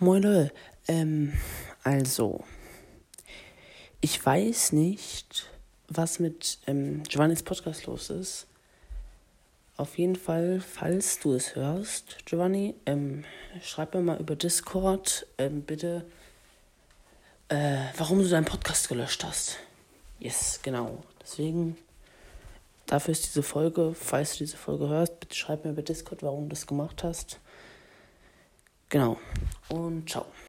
Moin Leute, ähm, also, ich weiß nicht, was mit ähm, Giovannis Podcast los ist. Auf jeden Fall, falls du es hörst, Giovanni, ähm, schreib mir mal über Discord, ähm, bitte, äh, warum du deinen Podcast gelöscht hast. Yes, genau. Deswegen, dafür ist diese Folge, falls du diese Folge hörst, bitte schreib mir über Discord, warum du das gemacht hast. Genau. Und ciao.